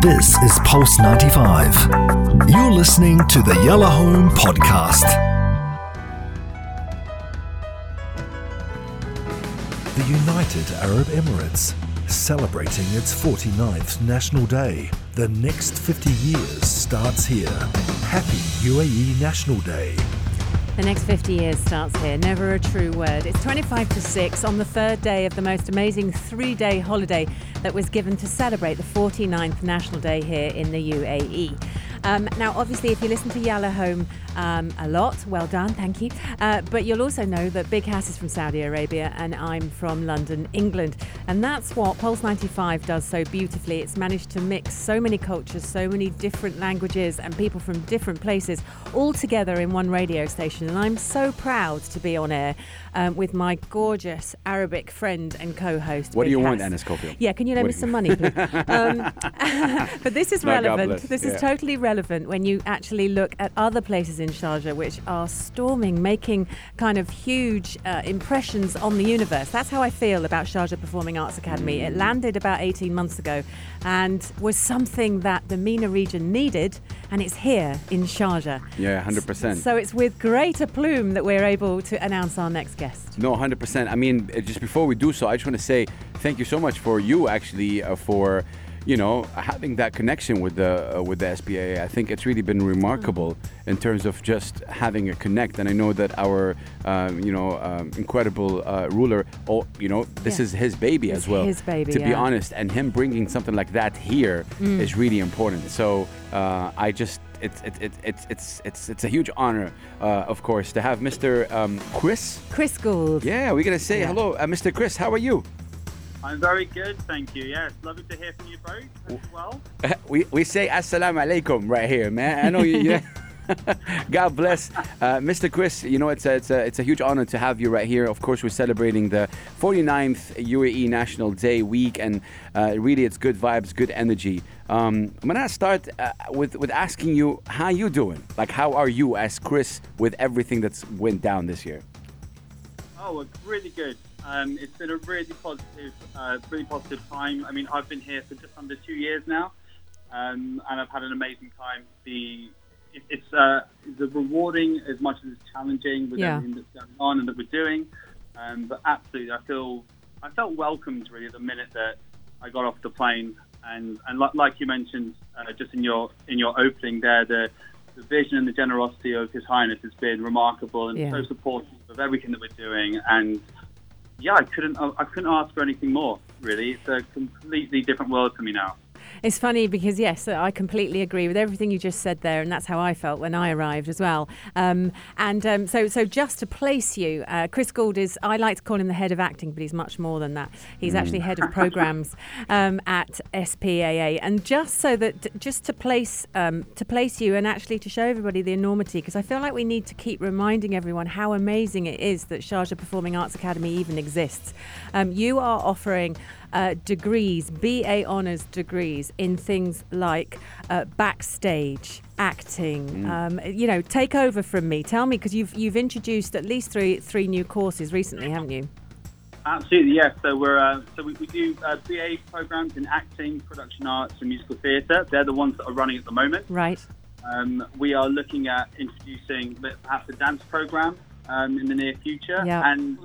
This is Pulse 95. You're listening to the Yalla Home Podcast. The United Arab Emirates, celebrating its 49th National Day. The next 50 years starts here. Happy UAE National Day. The next 50 years starts here. Never a true word. It's 25 to 6 on the third day of the most amazing three day holiday that was given to celebrate the 49th National Day here in the UAE. Um, now, obviously, if you listen to Yalla Home um, a lot, well done, thank you. Uh, but you'll also know that Big Hass is from Saudi Arabia and I'm from London, England. And that's what Pulse 95 does so beautifully. It's managed to mix so many cultures, so many different languages, and people from different places all together in one radio station. And I'm so proud to be on air um, with my gorgeous Arabic friend and co host. What Big do you want, Hass. Anis Yeah, can you lend What me some money, please? um, but this is relevant. This Yeah. is totally relevant when you actually look at other places in Sharjah which are storming, making kind of huge uh, impressions on the universe. That's how I feel about Sharjah Performing Arts Academy. It landed about 18 months ago and was something that the MENA region needed, and it's here in Sharjah. Yeah, 100%. So it's with greater plume that we're able to announce our next guest. No, 100%. I mean, uh, just before we do so, I just want to say thank you so much for you actually uh, for you know having that connection with the uh, with the SPA. I think it's really been remarkable in terms of just having a connect. And I know that our um, you know um, incredible uh, ruler, oh, you know, this Yeah. is his baby It's as well. his baby, to be yeah. Mm. honest, and him bringing something like that here is really important. So uh, I just. It's, it's, it's, it's, it's, it's, it's a huge honor, uh, of course, to have Mr. Um, Chris Chris Gould. yeah, we're gonna say Yeah. hello, uh, Mr. Chris. How are you? I'm very good, thank you. Yes, lovely to hear from you both as well. we we say assalamu alaikum right here, man. I know you. you God bless, uh, Mr. Chris. You know it's a, it's a it's a huge honor to have you right here. Of course, we're celebrating the 49th UAE National Day week, and uh, really it's good vibes, good energy. Um, I'm gonna start uh, with with asking you how you doing. Like, how are you as Chris with everything that's went down this year? Oh, really good. Um, it's been a really positive, uh, really positive time. I mean, I've been here for just under two years now, um, and I've had an amazing time. The it, it's uh, the rewarding as much as it's challenging with Yeah. everything that's going on and that we're doing. Um, but absolutely, I feel I felt welcomed really the minute that I got off the plane, and and like, like you mentioned uh, just in your in your opening there, the the vision and the generosity of His Highness has been remarkable and Yeah. so supportive of everything that we're doing. And yeah, I couldn't I couldn't ask for anything more. Really, it's a completely different world for me now. It's funny because yes, I completely agree with everything you just said there, and that's how I felt when I arrived as well. Um, and um, so, so just to place you, uh, Chris Gould is I like to call him the head of acting, but he's much more than that. He's actually head of programs um, at SPAA, and just so that just to place um, to place you and actually to show everybody the enormity, because I feel like we need to keep reminding everyone how amazing it is that Sharjah Performing Arts Academy even exists. Um, you are offering uh, degrees, BA honours degrees in things like uh, backstage, acting. Um, you know, take over from me. Tell me because you've you've introduced at least three three new courses recently, haven't you? Absolutely, yes. So we're uh, so we, we do uh, BA programs in acting, production arts, and musical theatre. They're the ones that are running at the moment. Right. Um, we are looking at introducing perhaps a dance program um, in the near future, Yeah. and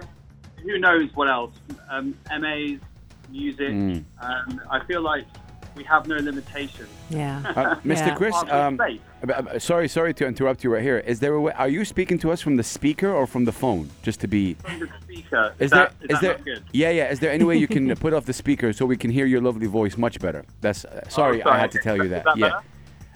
who knows what else? Um, MAs, music. Mm. Um, I feel like we have no limitations. Yeah. Uh, Mr. Yeah. Chris, um, space. sorry, sorry to interrupt you right here. Is there a way? Are you speaking to us from the speaker or from the phone? Just to be. From the speaker. Is that, there? is Is that there? not good? Yeah, yeah. Is there any way you can put off the speaker so we can hear your lovely voice much better? That's. Uh, sorry, I sorry. had to tell you that. that yeah.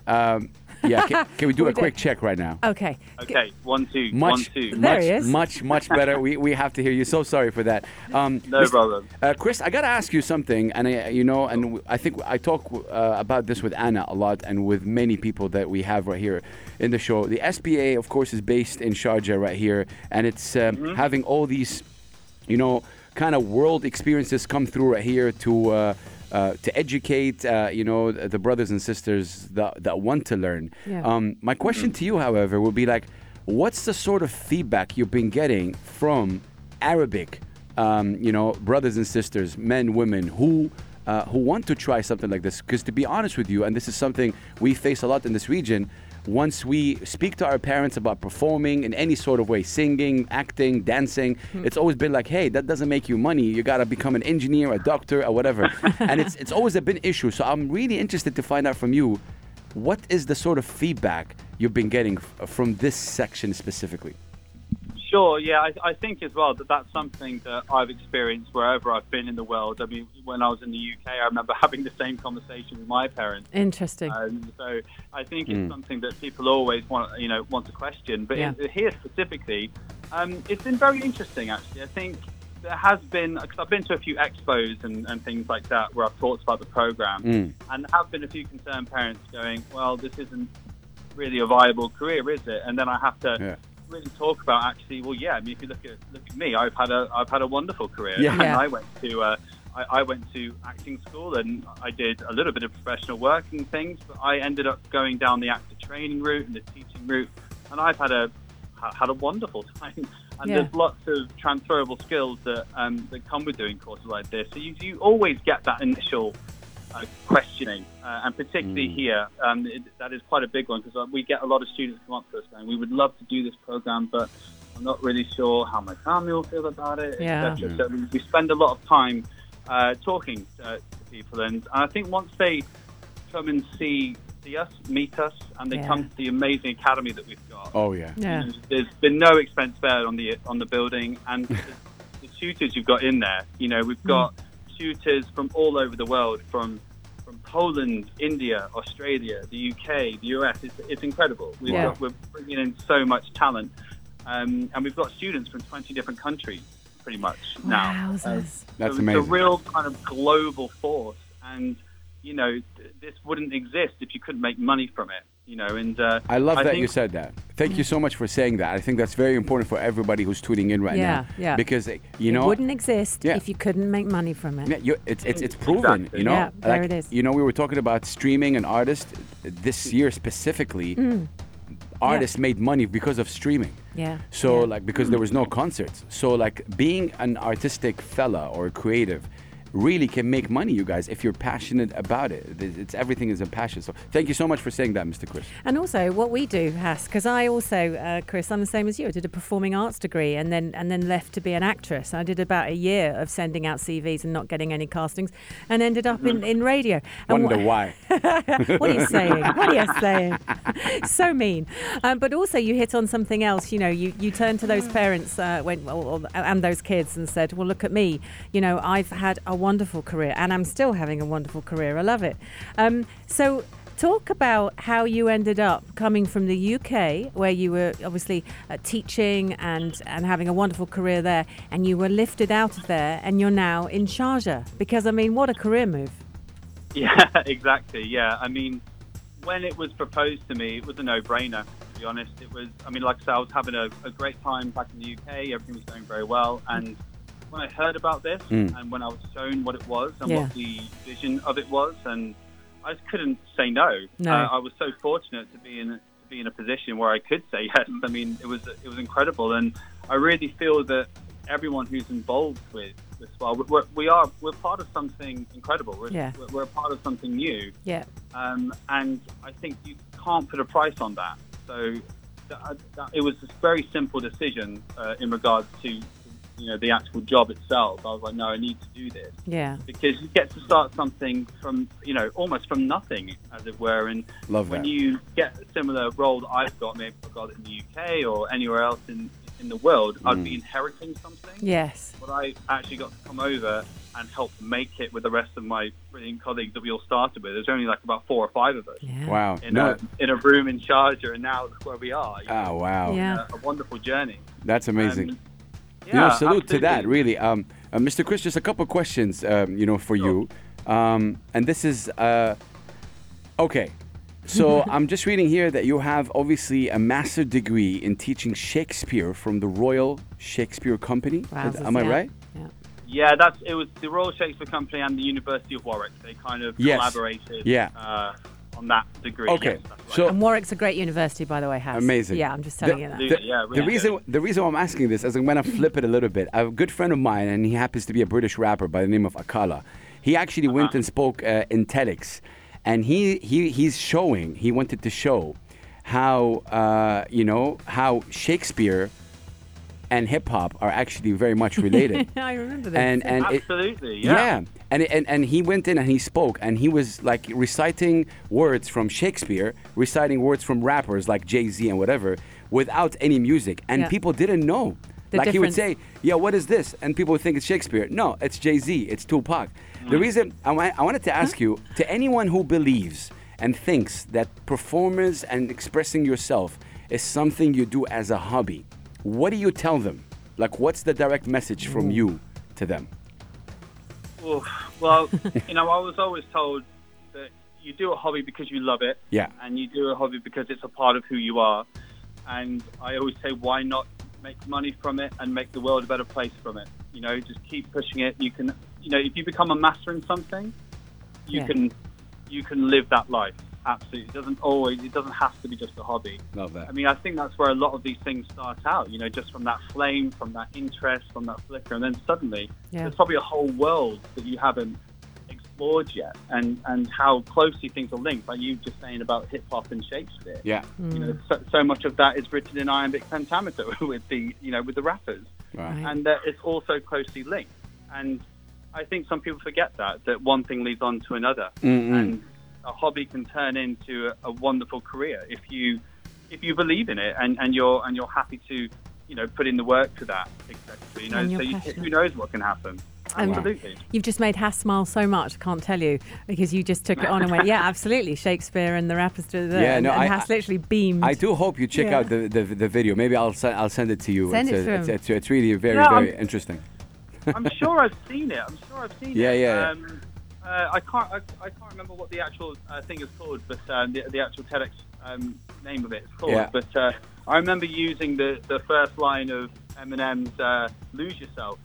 Um, yeah. Can, can we do We a quick check right now? Okay. Okay, one, two, one, Much, two. There much, he is. much, much better. we, we have to hear you. So sorry for that. Um, No Mr. problem. Uh, Chris, I gotta ask you something, and I, you know, and I think I talk uh, about this with Anna a lot, and with many people that we have right here in the show. The SPA, of course, is based in Sharjah right here, and it's um, having all these, you know, kind of world experiences come through right here to. Uh, uh, to educate, uh, you know, the brothers and sisters that, that want to learn. Yeah. Um, my question to you, however, would be like, what's the sort of feedback you've been getting from Arabic, um, you know, brothers and sisters, men, women, who uh, who want to try something like this. Because to be honest with you, and this is something we face a lot in this region, once we speak to our parents about performing in any sort of way, singing, acting, dancing, hmm. it's always been like, hey, that doesn't make you money. You gotta become an engineer, a doctor, or whatever. and it's it's always a big issue. So I'm really interested to find out from you, what is the sort of feedback you've been getting f- from this section specifically? Sure, yeah, I, I think as well that that's something that I've experienced wherever I've been in the world. I mean, when I was in the UK, I remember having the same conversation with my parents. Interesting. Um, so I think it's something that people always want, you know, want to question. But Yeah. in, here specifically, um, it's been very interesting. Actually, I think there has been because I've been to a few expos and, and things like that where I've talked about the program, Mm. and there have been a few concerned parents going, "Well, this isn't really a viable career, is it?" And then I have to. Yeah. Really talk about actually. Well, yeah. I mean, if you look at look at me, I've had a I've had a wonderful career. Yeah. And I went to uh, I, I went to acting school and I did a little bit of professional work and things, but I ended up going down the actor training route and the teaching route, and I've had a had a wonderful time. And Yeah. there's lots of transferable skills that um, that come with doing courses like this. So you, you always get that initial uh, questioning, uh, and particularly here, um, it, that is quite a big one because we get a lot of students come up to us saying, "We would love to do this program, but I'm not really sure how my family will feel about it." Yeah. etc. So we, we spend a lot of time uh, talking uh, to people, and I think once they come and see see us, meet us, and they Yeah. come to the amazing academy that we've got. Oh yeah. yeah. There's- There's been no expense spared on the on the building, and the, the tutors you've got in there. You know, we've got tutors from all over the world, from from Poland, India, Australia, the UK, the US. It's, it's incredible. We've Yeah. got, we're bringing in so much talent, um, and we've got students from 20 different countries, pretty much now. Wowzers. Uh, That's so It's a real kind of global force, and you know, th- this wouldn't exist if you couldn't make money from it. You know, and uh, I love that think- you said that. Thank you so much for saying that. I think that's very important for everybody who's tuning in right Yeah, now. yeah. Because uh, you know, it wouldn't exist Yeah. if you couldn't make money from it. Yeah, you, it's it's it's proven. Exactly. You know, Yeah, there Like, it is. You know, we were talking about streaming and artists this year specifically. Artists made money because of streaming. Mm. Yeah. So yeah. like because there was no concerts. So like being an artistic fella or creative really can make money, you guys, if you're passionate about it. It's, everything is a passion. So thank you so much for saying that, Mr. Chris. And also, what we do, Hass, because I also, uh, Chris, I'm the same as you. I did a performing arts degree, and then and then left to be an actress. I did about a year of sending out CVs and not getting any castings, and ended up in, in radio. And Wonder wha- why. what are you saying? What are you saying? so mean. Um, but also, you hit on something else. You know, you, you turned to those parents uh, when, or, or- and those kids and said, "Well, look at me. You know, I've had a wonderful career, and I'm still having a wonderful career. I love it." Um, so. Talk about how you ended up coming from the UK, where you were obviously uh, teaching and, and having a wonderful career there, and you were lifted out of there, and you're now in Sharjah. Because I mean, what a career move! Yeah, exactly. Yeah, I mean, when it was proposed to me, it was a no-brainer. To be honest, it was. I mean, like I said, I was having a, a great time back in the UK. Everything was going very well, and when I heard about this, Mm. and when I was shown what it was and Yeah. what the vision of it was, and I just couldn't say no. No. Uh, I was so fortunate to be in to be in a position where I could say yes. I mean, it was it was incredible, and I really feel that everyone who's involved with this, well, we're, we are we're part of something incredible. We're, Yeah. we're, we're a part of something new, Yeah, um, and I think you can't put a price on that. So that, that, it was a very simple decision uh, in regards to you know the actual job itself. I was like, no, I need to do this yeah. because you get to start something from you know almost from nothing, as it were. And Love when that. you get a similar role that I've got, maybe I've got it in the UK or anywhere else in in the world, I'd Mm. be inheriting something. Yes. But I actually got to come over and help make it with the rest of my brilliant colleagues that we all started with. There's only like about four or five of us Yeah. Wow. in, No. a, in a room in Sharjah, and now look where we are. you know, Oh wow. Yeah. a, a wonderful journey. That's amazing. Um, you know, yeah, salute to that, really. Um, uh, Mr. Chris, just a couple questions, um, you know, for you. Um, and this is uh, okay. So I'm just reading here that you have obviously a master degree in teaching Shakespeare from the Royal Shakespeare Company. Wowzers, Am I yeah. right? Yeah. Yeah, that's it. Was the Royal Shakespeare Company and the University of Warwick? They kind of Yes. collaborated. Yeah. Uh, on that degree. Okay. Yes, right. So And Warwick's a great university, by the way. Has Amazing. Yeah, I'm just The- telling you that. The, Absolutely, yeah, the reason good. the reason why I'm asking this is I'm going to flip it a little bit. A good friend of mine, and he happens to be a British rapper by the name of Akala. He actually went and spoke uh, in TEDx, and he, he he's showing. He wanted to show how uh, you know how Shakespeare and hip hop are actually very much related. I remember that. and and it- Absolutely, yeah. and, and and he went in and he spoke and he was like reciting words from Shakespeare, reciting words from rappers like Jay Z and whatever, without any music, and Yeah. people didn't know. The like he would say, "Yeah, what is this?" And people would think it's Shakespeare. No, it's Jay Z. It's Tupac. The Mm. reason I, I wanted to ask you to anyone who believes and thinks that performance and expressing yourself is something you do as a hobby, what do you tell them? Like, what's the direct message from you to them? Oof. Well, you know, I was always told that you do a hobby because you love it. Yeah. And you do a hobby because it's a part of who you are. And I always say, why not make money from it and make the world a better place from it? You know, just keep pushing it. You can, you know, if you become a master in something, you Yeah. can, you can live that life. Absolutely. It doesn't always, it doesn't have to be just a hobby. Love that. I mean, I think that's where a lot of these things start out, you know, just from that flame, from that interest, from that flicker. And then suddenly, Yeah. there's probably a whole world that you haven't explored yet, and, and how closely things are linked, like you just saying about hip hop and Shakespeare. Yeah. Hmm. You know, so, so much of that is written in iambic pentameter with the, you know, with the rappers, Right. Right. and that it's also closely linked. And I think some people forget that that one thing leads on to another, Mm-mm. and a hobby can turn into a, a wonderful career if you if you believe in it and, and you're and you're happy to you know put in the work to that exactly you know so you, who knows what can happen And- absolutely You've just made Hass smile so much, I can't tell you, because you just took it on and went, yeah, absolutely, Shakespeare and the rappers do. Yeah, and, no, and I- Hass literally beamed. I do hope you check Yeah. out the, the the video. Maybe I'll send I'll send it to you. Send it's, it a- to it's, him. it's, it's really very Yeah, very I'm- interesting. I'm sure I've seen it I'm sure I've seen Yeah, it yeah, yeah. um, uh, I can't I, I can't remember what the actual uh, thing is called but um, the, the actual TEDx um, name of it is called Yeah. but uh, I remember using the, the first line of Eminem's uh, "Lose Yourself."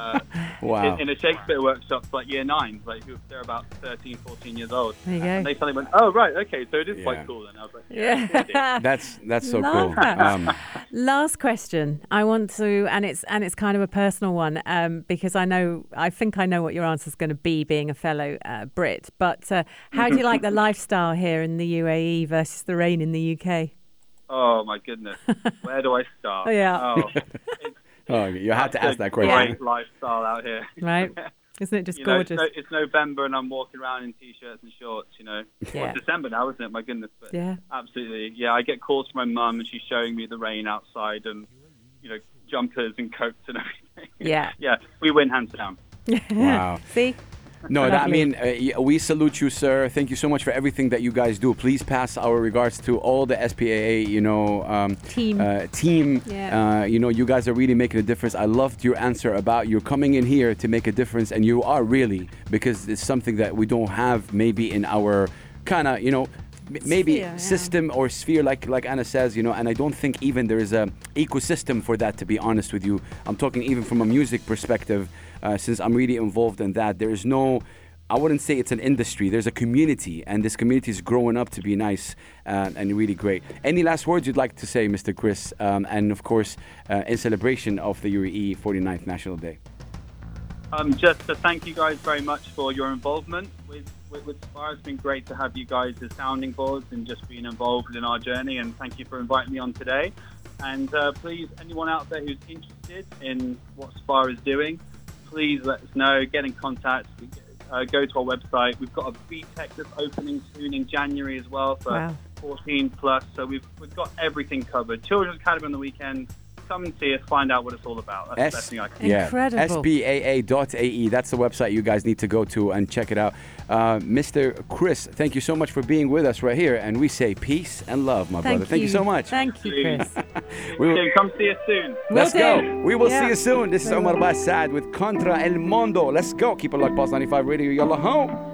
Uh, Wow. in, in a Shakespeare workshop for like year nine, like they're about 13, 14 years old. There you go. And they suddenly went, oh, right, okay, so it is Yeah. quite cool. And I was like, yeah. yeah. That's that's so Love cool. that. Um, Last question. I want to, and it's and it's kind of a personal one um, because I know I think I know what your answer is going to be, being a fellow uh, Brit. But uh, how do you like the lifestyle here in the UAE versus the rain in the UK? Oh, my goodness. Where do I start? Oh, yeah. Oh, it's oh, you had to ask that question. Great lifestyle out here. Right? Isn't it just You know, it's, gorgeous? no, it's November and I'm walking around in t-shirts and shorts. You know, Yeah. well, it's December now, isn't it? My goodness, but Yeah. absolutely. Yeah, I get calls from my mum and she's showing me the rain outside and you know jumpers and coats and everything. Yeah. yeah, we win hands down. Wow. See? No, that, I mean, uh, we salute you, sir. Thank you so much for everything that you guys do. Please pass our regards to all the SPAA, you know, um, Team. Uh, team. Yeah. Uh, you know, you guys are really making a difference. I loved your answer about you're coming in here to make a difference, and you are really because it's something that we don't have maybe in our kind of, you know. M- Maybe Sphere, yeah. system or sphere, like like Anna says, you know, and I don't think even there is a ecosystem for that. To be honest with you, I'm talking even from a music perspective, uh, since I'm really involved in that. There is no, I wouldn't say it's an industry. There's a community, and this community is growing up to be nice uh, and really great. Any last words you'd like to say, Mr. Chris? Um, and of course, uh, in celebration of the UAE 49th National Day. Um, just to thank you guys very much for your involvement with, with, with Spire. It's been great to have you guys as sounding boards and just being involved in our journey. And thank you for inviting me on today. And uh, please, anyone out there who's interested in what Spire is doing, please let us know. Get in contact. Uh, go to our website. We've got a BTEC that's opening soon in January as well for Wow. 14 plus. So we've, we've got everything covered. Children's Academy on the weekend. Come and see us. Find out what it's all about. That's the best thing I can yeah, Incredible. SPAA.ae. E. That's the website you guys need to go to and check it out. Uh, Mr. Chris, thank you so much for being with us right here. And we say peace and love, my brother. Thank you so much. Thank you, Chris. We will- come see us soon. Let's Will go. do. We will Yeah. see you soon. This is Omar Bassad with Contra El Mondo. Let's go. Keep it locked, Pulse 95 Radio. Yalla home.